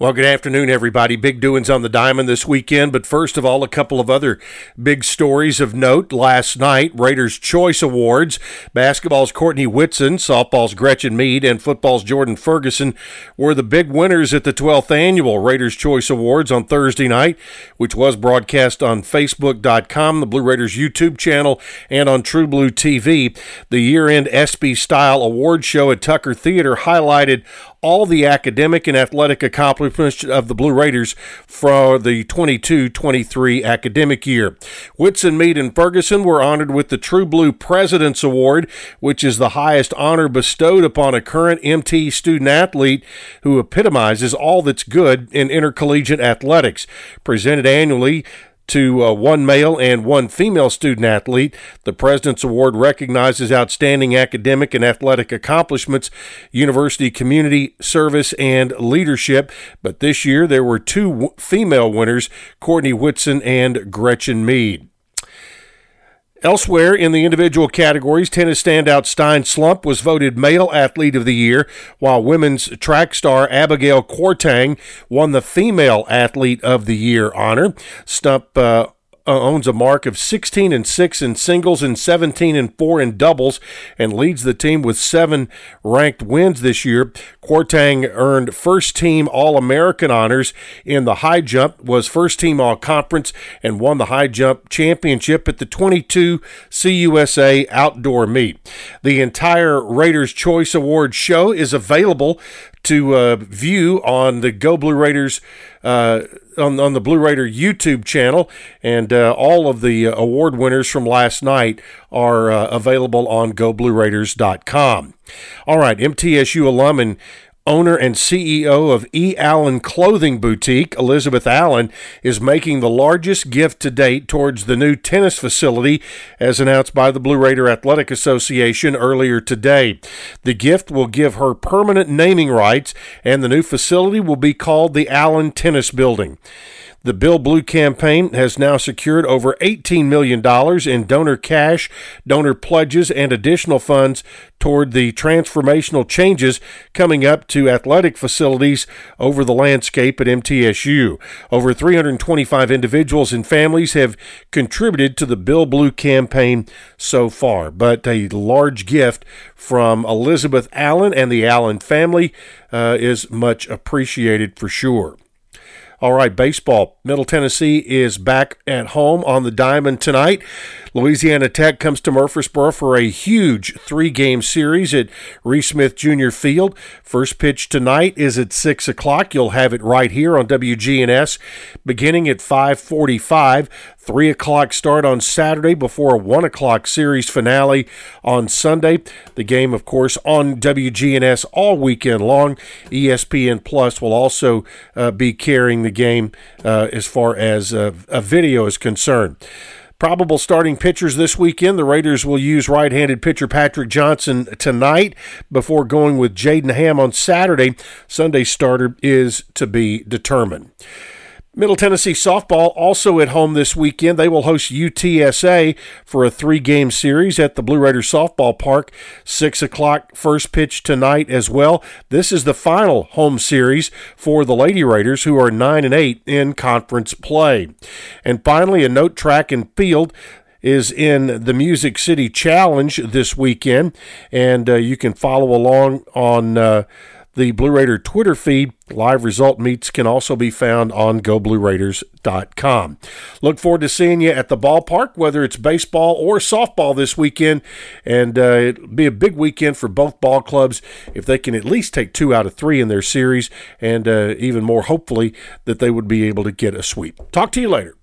Well, good afternoon, everybody. Big doings on the diamond this weekend, but first of all, a couple of other big stories of note. Last night, Raiders Choice Awards. Basketball's Courtney Whitson, softball's Gretchen Mead, and football's Jordan Ferguson were the big winners at the 12th annual Raiders Choice Awards on Thursday night, which was broadcast on Facebook.com, the Blue Raiders YouTube channel, and on True Blue TV. The year end ESPY style award show at Tucker Theater highlighted all the academic and athletic accomplishments of the Blue Raiders for the 22 23 academic year. Whitson, Mead, and Ferguson were honored with the True Blue President's Award, which is the highest honor bestowed upon a current MT student athlete who epitomizes all that's good in intercollegiate athletics. Presented annually, to uh, one male and one female student athlete. The President's Award recognizes outstanding academic and athletic accomplishments, university community service, and leadership. But this year there were two w- female winners Courtney Whitson and Gretchen Mead. Elsewhere in the individual categories, tennis standout Stein Slump was voted Male Athlete of the Year, while women's track star Abigail Kwarteng won the Female Athlete of the Year honor. Stump uh, Uh, owns a mark of 16 and 6 in singles and 17 and 4 in doubles and leads the team with seven ranked wins this year. Kwarteng earned first team All American honors in the high jump, was first team All Conference, and won the high jump championship at the 22 CUSA outdoor meet. The entire Raiders Choice Award show is available to uh, view on the Go Blue Raiders uh, on, on the Blue Raider YouTube channel, and uh, all of the uh, award winners from last night are uh, available on GoBlueRaiders.com. All right, MTSU alum and owner and CEO of E. Allen Clothing Boutique, Elizabeth Allen, is making the largest gift to date towards the new tennis facility, as announced by the Blue Raider Athletic Association earlier today. The gift will give her permanent naming rights, and the new facility will be called the Allen Tennis Building. The Build Blue campaign has now secured over $18 million in donor cash, donor pledges, and additional funds toward the transformational changes coming up to athletic facilities over the landscape at MTSU. Over 325 individuals and families have contributed to the Build Blue campaign so far, but a large gift from Elizabeth Allen and the Allen family uh, is much appreciated for sure. All right, baseball. Middle Tennessee is back at home on the diamond tonight. Louisiana Tech comes to Murfreesboro for a huge three game series at Reese Smith Jr. Field. First pitch tonight is at 6 o'clock. You'll have it right here on WGNS beginning at 545. 3 o'clock start on Saturday before a 1 o'clock series finale on Sunday. The game, of course, on WGNS all weekend long. ESPN Plus will also uh, be carrying the game uh, as far as uh, a video is concerned. Probable starting pitchers this weekend. The Raiders will use right handed pitcher Patrick Johnson tonight before going with Jaden Hamm on Saturday. Sunday starter is to be determined. Middle Tennessee softball also at home this weekend. They will host UTSA for a three game series at the Blue Raiders softball park. Six o'clock first pitch tonight as well. This is the final home series for the Lady Raiders, who are nine and eight in conference play. And finally, a note track and field is in the Music City Challenge this weekend, and uh, you can follow along on. Uh, the Blue Raider Twitter feed. Live result meets can also be found on goblueraiders.com. Look forward to seeing you at the ballpark, whether it's baseball or softball this weekend. And uh, it'll be a big weekend for both ball clubs if they can at least take two out of three in their series, and uh, even more, hopefully, that they would be able to get a sweep. Talk to you later.